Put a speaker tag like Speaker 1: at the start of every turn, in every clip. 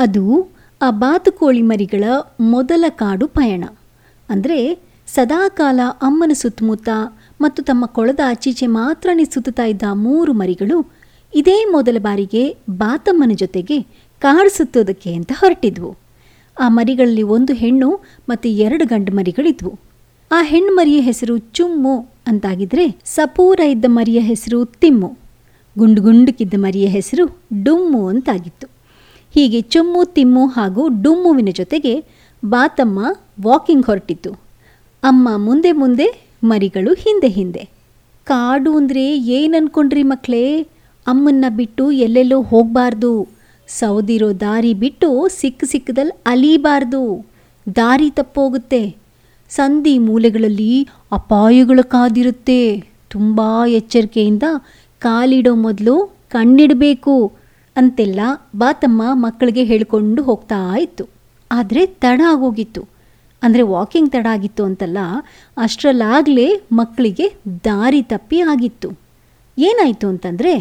Speaker 1: ಅದು ಆ ಬಾತುಕೋಳಿ ಮರಿಗಳ ಮೊದಲ ಕಾಡು ಪಯಣ. ಅಂದರೆ ಸದಾಕಾಲ ಅಮ್ಮನ ಸುತ್ತಮುತ್ತ ಮತ್ತು ತಮ್ಮ ಕೊಳದ ಆಚೀಚೆ ಮಾತ್ರನೇ ಸುತ್ತುತ್ತಾ ಇದ್ದ ಮೂರು ಮರಿಗಳು ಇದೇ ಮೊದಲ ಬಾರಿಗೆ ಬಾತಮ್ಮನ ಜೊತೆಗೆ ಕಾಡು ಸುತ್ತೋದಕ್ಕೆ ಅಂತ ಹೊರಟಿದ್ವು. ಆ ಮರಿಗಳಲ್ಲಿ ಒಂದು ಹೆಣ್ಣು ಮತ್ತು ಎರಡು ಗಂಡು ಮರಿಗಳಿದ್ವು. ಆ ಹೆಣ್ಣು ಮರಿಯ ಹೆಸರು ಚುಮ್ಮು ಅಂತಾಗಿದ್ರೆ ಸಪೂರ ಇದ್ದ ಮರಿಯ ಹೆಸರು ತಿಮ್ಮು. ಗುಂಡು ಗುಂಡುಕಿದ್ದ ಮರಿಯ ಹೆಸರು ಡುಮ್ಮು ಅಂತಾಗಿತ್ತು. ಹೀಗೆ ಚುಮ್ಮು, ತಿಮ್ಮು ಹಾಗೂ ಡುಮ್ಮುವಿನ ಜೊತೆಗೆ ಬಾತಮ್ಮ ವಾಕಿಂಗ್ ಹೊರಟಿತು ಅಮ್ಮ ಮುಂದೆ ಮುಂದೆ, ಮರಿಗಳು ಹಿಂದೆ ಹಿಂದೆ. ಕಾಡು ಅಂದರೆ ಏನು ಅನ್ಕೊಂಡ್ರಿ ಮಕ್ಕಳೇ ಅಮ್ಮನ್ನ ಬಿಟ್ಟು ಎಲ್ಲೆಲ್ಲೋ ಹೋಗಬಾರ್ದು. ಸೌದಿರೋ ದಾರಿ ಬಿಟ್ಟು ಸಿಕ್ಕ ಸಿಕ್ಕದಲ್ಲಿ ಅಲೀಬಾರ್ದು. ದಾರಿ ತಪ್ಪೋಗುತ್ತೆ. ಸಂಧಿ ಮೂಲೆಗಳಲ್ಲಿ ಅಪಾಯಗಳು ಕಾದಿರುತ್ತೆ. ತುಂಬ ಎಚ್ಚರಿಕೆಯಿಂದ ಕಾಲಿಡೋ ಮೊದಲು ಕಣ್ಣಿಡಬೇಕು. ಅಂತೆಲ್ಲ ಬಾತಮ್ಮ ಮಕ್ಕಳಿಗೆ ಹೇಳಿಕೊಂಡು ಹೋಗ್ತಾ ಇತ್ತು. ಆದರೆ ತಡ ಆಗೋಗಿತ್ತು. ಅಂದರೆ ವಾಕಿಂಗ್ ತಡ ಆಗಿತ್ತು ಅಂತಲ್ಲ, ಅಷ್ಟರಲ್ಲಾಗಲೇ ಮಕ್ಕಳಿಗೆ ದಾರಿ ತಪ್ಪಿ ಆಗಿತ್ತು. ಏನಾಯಿತು ಅಂತಂದರೆ,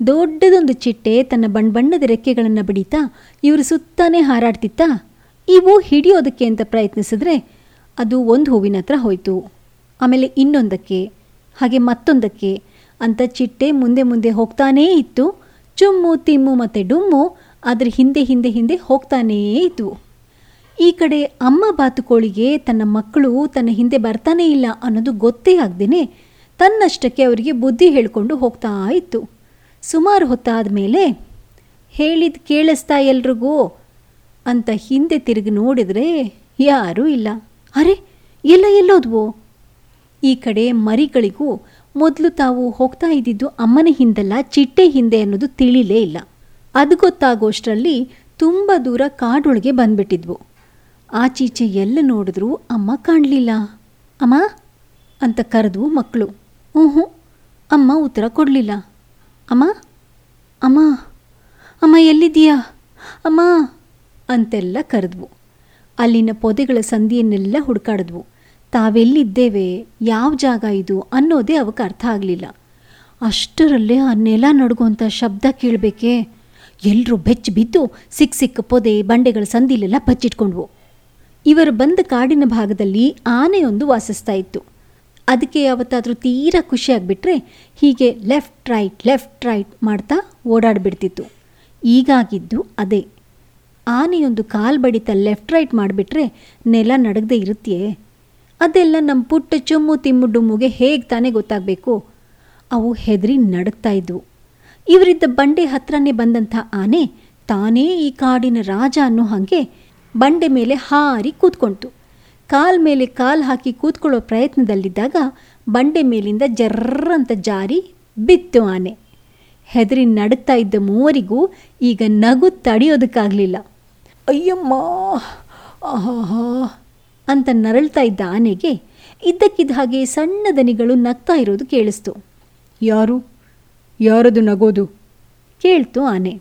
Speaker 1: ದೊಡ್ಡದೊಂದು ಚಿಟ್ಟೆ ತನ್ನ ಬಣ್ಣ ಬಣ್ಣದ ರೆಕ್ಕೆಗಳನ್ನು ಬಿಡಿತಾ ಇವರು ಸುತ್ತಾನೇ ಹಾರಾಡ್ತಿತ್ತಾ, ಇವು ಹಿಡಿಯೋದಕ್ಕೆ ಅಂತ ಪ್ರಯತ್ನಿಸಿದ್ರೆ ಅದು ಒಂದು ಹೂವಿನ ಹತ್ರ ಹೋಯಿತು. ಆಮೇಲೆ ಇನ್ನೊಂದಕ್ಕೆ, ಹಾಗೆ ಮತ್ತೊಂದಕ್ಕೆ ಅಂತ ಚಿಟ್ಟೆ ಮುಂದೆ ಮುಂದೆ ಹೋಗ್ತಾನೇ ಇತ್ತು. ಚುಮ್ಮು, ತಿಮ್ಮು ಮತ್ತು ಡುಮ್ಮು ಅದರ ಹಿಂದೆ ಹಿಂದೆ ಹಿಂದೆ ಹೋಗ್ತಾನೇ ಇದ್ವು. ಈ ಕಡೆ ಅಮ್ಮ ಬಾತುಕೋಳಿಗೆ ತನ್ನ ಮಕ್ಕಳು ತನ್ನ ಹಿಂದೆ ಬರ್ತಾನೇ ಇಲ್ಲ ಅನ್ನೋದು ಗೊತ್ತೇ ಆಗ್ದೇನೆ ತನ್ನಷ್ಟಕ್ಕೆ ಅವರಿಗೆ ಬುದ್ಧಿ ಹೇಳಿಕೊಂಡು ಹೋಗ್ತಾ ಇತ್ತು. ಸುಮಾರು ಹೊತ್ತಾದ ಮೇಲೆ, ಹೇಳಿದ ಕೇಳಿಸ್ತಾ ಎಲ್ರಿಗೂ ಅಂತ ಹಿಂದೆ ತಿರುಗಿ ನೋಡಿದರೆ ಯಾರೂ ಇಲ್ಲ. ಅರೆ, ಎಲ್ಲ ಎಲ್ಲೋದ್ವೋ? ಈ ಕಡೆ ಮರಿಗಳಿಗೂ ಮೊದಲು ತಾವು ಹೋಗ್ತಾ ಇದ್ದಿದ್ದು ಅಮ್ಮನ ಹಿಂದಲ್ಲ, ಚಿಟ್ಟೆ ಹಿಂದೆ ಅನ್ನೋದು ತಿಳಿಲೇ ಇಲ್ಲ. ಅದು ಗೊತ್ತಾಗೋಷ್ಟರಲ್ಲಿ ತುಂಬ ದೂರ ಕಾಡೊಳಗೆ ಬಂದ್ಬಿಟ್ಟಿದ್ವು. ಆಚೀಚೆ ಎಲ್ಲ ನೋಡಿದ್ರೂ ಅಮ್ಮ ಕಾಣಲಿಲ್ಲ. ಅಮ್ಮ? ಅಂತ ಕರೆದ್ವು ಮಕ್ಕಳು. ಹ್ಞೂ ಹ್ಞೂ ಅಮ್ಮ ಉತ್ತರ ಕೊಡಲಿಲ್ಲ. ಅಮ್ಮ? ಅಮ್ಮ? ಅಮ್ಮ ಎಲ್ಲಿದ್ದೀಯಾ? ಅಮ್ಮ? ಅಂತೆಲ್ಲ ಕರೆದ್ವು. ಅಲ್ಲಿನ ಪೊದೆಗಳ ಸಂಧಿಯನ್ನೆಲ್ಲ ಹುಡುಕಾಡಿದ್ವು. ತಾವೆಲ್ಲಿದ್ದೇವೆ? ಯಾವ ಜಾಗ ಇದು? ಅನ್ನೋದೇ ಅವಕ್ಕೆ ಅರ್ಥ ಆಗಲಿಲ್ಲ. ಅಷ್ಟರಲ್ಲೇ ಆ ನೆಲ ನಡುಗುವಂಥ ಶಬ್ದ ಕೇಳಬೇಕೆ? ಎಲ್ಲರೂ ಬೆಚ್ಚ ಬಿದ್ದು ಸಿಕ್ಕ ಸಿಕ್ಕ ಪೊದೆ ಬಂಡೆಗಳ ಸಂದಿಲೆಲ್ಲ ಬಚ್ಚಿಟ್ಕೊಂಡ್ವು ಇವರು ಬಂದ ಕಾಡಿನ ಭಾಗದಲ್ಲಿ ಆನೆಯೊಂದು ವಾಸಿಸ್ತಾ ಇತ್ತು. ಅದಕ್ಕೆ ಯಾವತ್ತಾದರೂ ತೀರಾ ಖುಷಿಯಾಗಿಬಿಟ್ರೆ ಹೀಗೆ ಲೆಫ್ಟ್ ರೈಟ್ ಲೆಫ್ಟ್ ರೈಟ್ ಮಾಡ್ತಾ ಓಡಾಡಿಬಿಡ್ತಿತ್ತು. ಈಗಾಗಿದ್ದು ಅದೇ. ಆನೆಯೊಂದು ಕಾಲು ಬಡಿತ ಲೆಫ್ಟ್ ರೈಟ್ ಮಾಡಿಬಿಟ್ರೆ ನೆಲ ನಡಗದೆ ಇರುತ್ತೆಯೇ ಅದೆಲ್ಲ ನಮ್ಮ ಪುಟ್ಟ ಚುಮ್ಮು ತಿಮ್ಮು ಡುಮ್ಮುಗೆ ಹೇಗೆ ತಾನೇ ಗೊತ್ತಾಗಬೇಕು? ಅವು ಹೆದರಿ ನಡುಗ್ತಾ ಇದ್ವು. ಇವರಿದ್ದ ಬಂಡೆ ಹತ್ರನೇ ಬಂದಂಥ ಆನೆ ತಾನೇ ಈ ಕಾಡಿನ ರಾಜ ಅನ್ನೋ ಹಾಗೆ ಬಂಡೆ ಮೇಲೆ ಹಾರಿ ಕೂತ್ಕೊಂತು ಕಾಲ್ ಮೇಲೆ ಕಾಲ್ ಹಾಕಿ ಕೂತ್ಕೊಳ್ಳೋ ಪ್ರಯತ್ನದಲ್ಲಿದ್ದಾಗ ಬಂಡೆ ಮೇಲಿಂದ ಜರ್ರ ಅಂತ ಜಾರಿ ಬಿತ್ತು ಆನೆ. ಹೆದರಿ ನಡುತ್ತಾ ಇದ್ದ ಮೂವರಿಗೂ ಈಗ ನಗು ತಡೆಯೋದಕ್ಕಾಗಲಿಲ್ಲ. ಅಯ್ಯಮ್ಮ! ಆಹಾ ಅಂತ ನರಳ್ತಾ ಇದ್ದ ಆನೆಗೆ ಇದ್ದಕ್ಕಿದ್ದ ಹಾಗೆ ಸಣ್ಣ ದನಿಗಳು ನಗ್ತಾ ಇರೋದು ಕೇಳಿಸ್ತು. ಯಾರು? ಯಾರದು ನಗೋದು? ಕೇಳ್ತು ಆನೆ.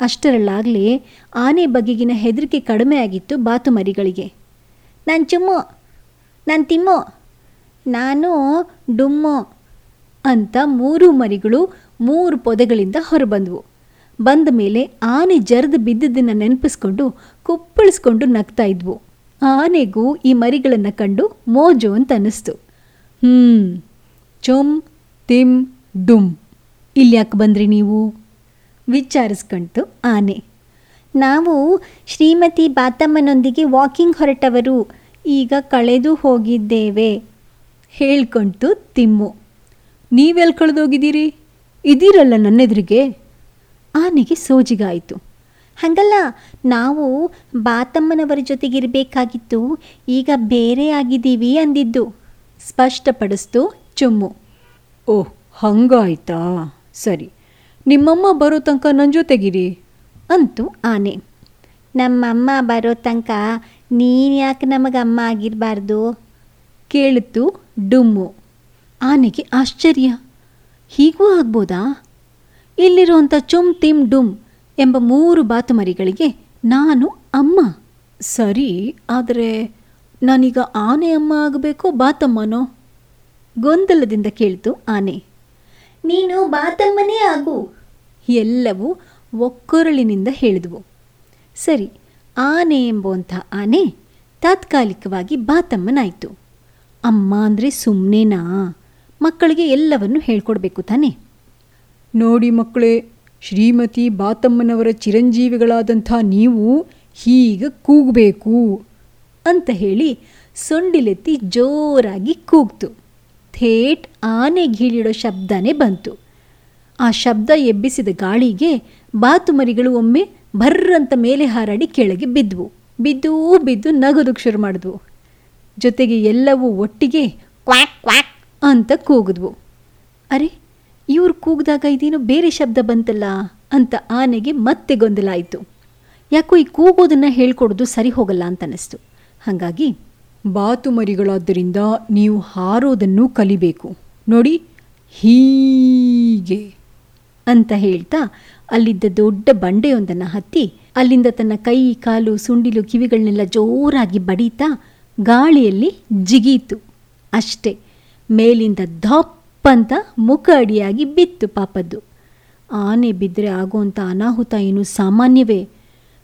Speaker 1: ಅಷ್ಟರಲ್ಲಾಗಲೇ ಆನೆ ಬಗೆಗಿನ ಹೆದರಿಕೆ ಕಡಿಮೆ ಆಗಿತ್ತು ಬಾತುಮರಿಗಳಿಗೆ. ನಾನು ಚುಮ್ಮು ನಾನು ತಿಮ್ಮೋ ನಾನು ಡುಮ್ಮೋ ಅಂತ ಮೂರು ಮರಿಗಳು ಮೂರು ಪೊದೆಗಳಿಂದ ಹೊರಬಂದವು. ಬಂದ ಮೇಲೆ ಆನೆ ಜರಿದು ಬಿದ್ದದನ್ನು ನೆನಪಿಸ್ಕೊಂಡು ಕುಪ್ಪಳಿಸ್ಕೊಂಡು ನಗ್ತಾ ಇದ್ವು. ಆನೆಗೂ ಈ ಮರಿಗಳನ್ನು ಕಂಡು ಮೋಜು ಅಂತ ಅನ್ನಿಸ್ತು ಹ್ಞೂ ಚುಮ್ ತಿಮ್ ಡುಮ್ ಇಲ್ಲಿ ಯಾಕೆ ಬಂದ್ರಿ ನೀವು? ವಿಚಾರಿಸ್ಕೊಂತು ಆನೆ. ನಾವು ಶ್ರೀಮತಿ ಬಾತಮ್ಮನೊಂದಿಗೆ ವಾಕಿಂಗ್ ಹೊರಟವರು, ಈಗ ಕಳೆದು ಹೋಗಿದ್ದೇವೆ, ಹೇಳ್ಕೊಂತು ತಿಮ್ಮು. ನೀವೆಲ್ಲಿ ಕಳೆದೋಗಿದ್ದೀರಿ? ಇದೀರಲ್ಲ ನನ್ನೆದುರಿಗೆ? ಆನೆಗೆ ಸೋಜಿಗಾಯಿತು. ಹಾಗಲ್ಲ ನಾವು ಬಾತಮ್ಮನವರ ಜೊತೆಗಿರಬೇಕಾಗಿತ್ತು ಈಗ ಬೇರೆ ಆಗಿದ್ದೀವಿ ಅಂದಿದ್ದು. ಸ್ಪಷ್ಟಪಡಿಸ್ತು ಚುಮ್ಮು. ಓಹ್ ಹಂಗಾಯ್ತಾ? ಸರಿ ನಿಮ್ಮಮ್ಮ ಬರೋ ತನಕ ನನ್ನ ಜೊತೆಗಿರಿ ಅಂತು ಆನೆ. ನಮ್ಮಮ್ಮ ಬರೋ ತನಕ ನೀನು ಯಾಕೆ ನಮಗಮ್ಮ ಆಗಿರಬಾರ್ದು? ಕೇಳಿತು ಡುಮ್ಮು. ಆನೆಗೆ ಆಶ್ಚರ್ಯ. ಹೀಗೂ ಆಗ್ಬೋದಾ? ಇಲ್ಲಿರುವಂಥ ಚುಮ್ ತಿಮ್ ಡುಮ್ ಎಂಬ ಮೂರು ಬಾತುಮರಿಗಳಿಗೆ ನಾನು ಅಮ್ಮ. ಸರಿ, ಆದರೆ ನಾನೀಗ ಆನೆ ಅಮ್ಮ ಆಗಬೇಕೋ, ಬಾತಮ್ಮನೋ? ಗೊಂದಲದಿಂದ ಕೇಳ್ತು ಆನೆ. ನೀನು ಬಾತಮ್ಮನೇ ಆಗು. ಎಲ್ಲವೂ ಒಕ್ಕೊರಳಿನಿಂದ ಹೇಳಿದವು. ಸರಿ, ಆನೆ ಎಂಬುವಂಥ ಆನೆ ತಾತ್ಕಾಲಿಕವಾಗಿ ಬಾತಮ್ಮನಾಯಿತು. ಅಮ್ಮ ಅಂದರೆ ಸುಮ್ಮನೆನಾ ಮಕ್ಕಳಿಗೆ ಎಲ್ಲವನ್ನು ಹೇಳ್ಕೊಡ್ಬೇಕು ತಾನೆ.
Speaker 2: ನೋಡಿ ಮಕ್ಕಳೇ ಶ್ರೀಮತಿ ಬಾತಮ್ಮನವರ ಚಿರಂಜೀವಿಗಳಾದಂಥ ನೀವು ಹೀಗೆ ಕೂಗಬೇಕು
Speaker 1: ಅಂತ ಹೇಳಿ ಸೊಂಡಿಲೆತ್ತಿ ಜೋರಾಗಿ ಕೂಗ್ತು. ಥೇಟ್ ಆನೆ ಗೀಳಿಡೋ ಶಬ್ದನೇ ಬಂತು. ಆ ಶಬ್ದ ಎಬ್ಬಿಸಿದ ಗಾಳಿಗೆ ಬಾತುಮರಿಗಳು ಒಮ್ಮೆ ಭರ್ರಂತ ಮೇಲೆ ಹಾರಾಡಿ ಕೆಳಗೆ ಬಿದ್ವು. ಬಿದ್ದೂ ಬಿದ್ದು ನಗೋದಕ್ಕೆ ಶುರು ಮಾಡಿದ್ವು. ಜೊತೆಗೆ ಎಲ್ಲವೂ ಒಟ್ಟಿಗೆ ಕ್ವಾಕ್ ಕ್ವಾಕ್ ಅಂತ ಕೂಗಿದ್ವು. ಅರೆ ಇವ್ರು ಕೂಗಿದಾಗ ಇದೇನೋ ಬೇರೆ ಶಬ್ದ ಬಂತಲ್ಲ ಅಂತ ಆನೆಗೆ ಮತ್ತೆ ಗೊಂದಲ ಆಯಿತು ಯಾಕೋ ಈ ಕೂಗೋದನ್ನು ಹೇಳ್ಕೊಡೋದು ಸರಿ ಹೋಗಲ್ಲ ಅಂತ ಅನ್ನಿಸ್ತು. ಹಾಗಾಗಿ
Speaker 2: ಬಾತು ಮರಿಗಳಾದ್ದರಿಂದ ನೀವು ಹಾರೋದನ್ನು ಕಲಿಬೇಕು. ನೋಡಿ ಹೀಗೆ.
Speaker 1: ಅಂತ ಹೇಳ್ತಾ ಅಲ್ಲಿದ್ದ ದೊಡ್ಡ ಬಂಡೆಯೊಂದನ್ನು ಹತ್ತಿ ಅಲ್ಲಿಂದ ತನ್ನ ಕೈ ಕಾಲು ಸುಂಡಿಲು ಕಿವಿಗಳನ್ನೆಲ್ಲ ಜೋರಾಗಿ ಬಡೀತಾ ಗಾಳಿಯಲ್ಲಿ ಜಿಗೀತು ಅಷ್ಟೇ ಮೇಲಿಂದ ಧಪ್ ಅಂತ ಮುಖ ಅಡಿಯಾಗಿ ಬಿತ್ತು ಪಾಪದ್ದು. ಆನೆ ಬಿದ್ದರೆ ಆಗುವಂಥ ಅನಾಹುತ ಏನು ಸಾಮಾನ್ಯವೇ?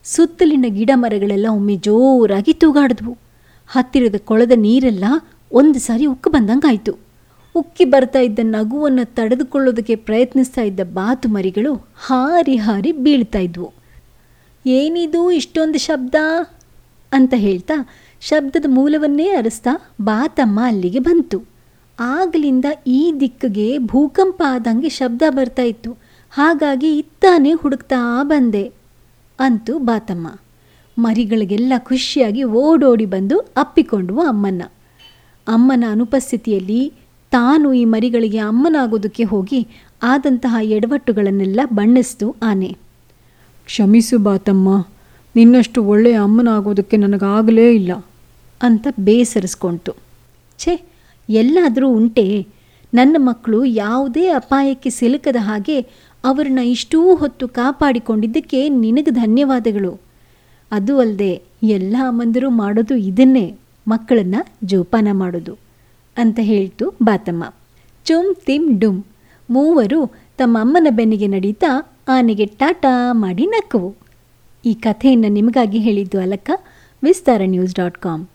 Speaker 1: ಸುತ್ತಲಿನ ಗಿಡ ಮರಗಳೆಲ್ಲ ಒಮ್ಮೆ ಜೋರಾಗಿ ತೂಗಾಡಿದ್ವು. ಹತ್ತಿರದ ಕೊಳದ ನೀರೆಲ್ಲ ಒಂದು ಸಾರಿ ಉಕ್ಕು ಬಂದಂಗಾಯಿತು. ಉಕ್ಕಿ ಬರ್ತಾ ಇದ್ದ ನಗುವನ್ನು ತಡೆದುಕೊಳ್ಳೋದಕ್ಕೆ ಪ್ರಯತ್ನಿಸ್ತಾ ಇದ್ದ ಬಾತು ಮರಿಗಳು ಹಾರಿ ಹಾರಿ ಬೀಳ್ತಾ ಇದ್ವು. ಏನಿದು ಇಷ್ಟೊಂದು ಶಬ್ದ? ಅಂತ ಹೇಳ್ತಾ ಶಬ್ದದ ಮೂಲವನ್ನೇ ಅರಸ್ತಾ ಬಾತಮ್ಮ ಅಲ್ಲಿಗೆ ಬಂತು. ಆಗಲಿಂದ ಈ ದಿಕ್ಕಿಗೆ ಭೂಕಂಪ ಆದಂಗೆ ಶಬ್ದ ಬರ್ತಾ ಇತ್ತು. ಹಾಗಾಗಿ ಇತ್ತಾನೆ ಹುಡುಕ್ತಾ ಬಂದೆ ಅಂತೂ ಬಾತಮ್ಮ. ಮರಿಗಳಿಗೆಲ್ಲ ಖುಷಿಯಾಗಿ ಓಡೋಡಿ ಬಂದು ಅಪ್ಪಿಕೊಂಡ್ವು ಅಮ್ಮನ್ನ. ಅಮ್ಮನ ಅನುಪಸ್ಥಿತಿಯಲ್ಲಿ ತಾನು ಈ ಮರಿಗಳಿಗೆ ಅಮ್ಮನಾಗೋದಕ್ಕೆ ಹೋಗಿ ಆದಂತಹ ಎಡವಟ್ಟುಗಳನ್ನೆಲ್ಲ ಬಣ್ಣಿಸ್ತು ಆನೆ.
Speaker 2: ಕ್ಷಮಿಸು ಬಾತಮ್ಮ ನಿನ್ನಷ್ಟು ಒಳ್ಳೆಯ ಅಮ್ಮನಾಗೋದಕ್ಕೆ ನನಗಾಗಲೇ ಇಲ್ಲ.
Speaker 1: ಅಂತ ಬೇಸರಿಸ್ಕೊಂತು. ಛೇ ಎಲ್ಲಾದರೂ ಉಂಟೆ. ನನ್ನ ಮಕ್ಕಳು ಯಾವುದೇ ಅಪಾಯಕ್ಕೆ ಸಿಲುಕದ ಹಾಗೆ ಅವರನ್ನ ಇಷ್ಟೂ ಹೊತ್ತು ಕಾಪಾಡಿಕೊಂಡಿದ್ದಕ್ಕೆ ನಿನಗೆ ಧನ್ಯವಾದಗಳು. ಅದು ಅಲ್ಲದೆ ಎಲ್ಲ ಅಮ್ಮಂದಿರು ಮಾಡೋದು ಇದನ್ನೇ, ಮಕ್ಕಳನ್ನು ಜೋಪಾನ ಮಾಡೋದು ಅಂತ ಹೇಳ್ತು ಬಾತಮ್ಮ. ಚುಮ್ ತಿಮ್ ಡುಮ್ ಮೂವರು ತಮ್ಮ ಅಮ್ಮನ ಬೆನ್ನಿಗೆ ನಡೀತಾ ಆನೆಗೆ ಟಾಟಾ ಮಾಡಿ ನಕ್ಕವು. ಈ ಕಥೆಯನ್ನು ನಿಮಗಾಗಿ ಹೇಳಿದ್ದು Alakka, Vistara news dot com.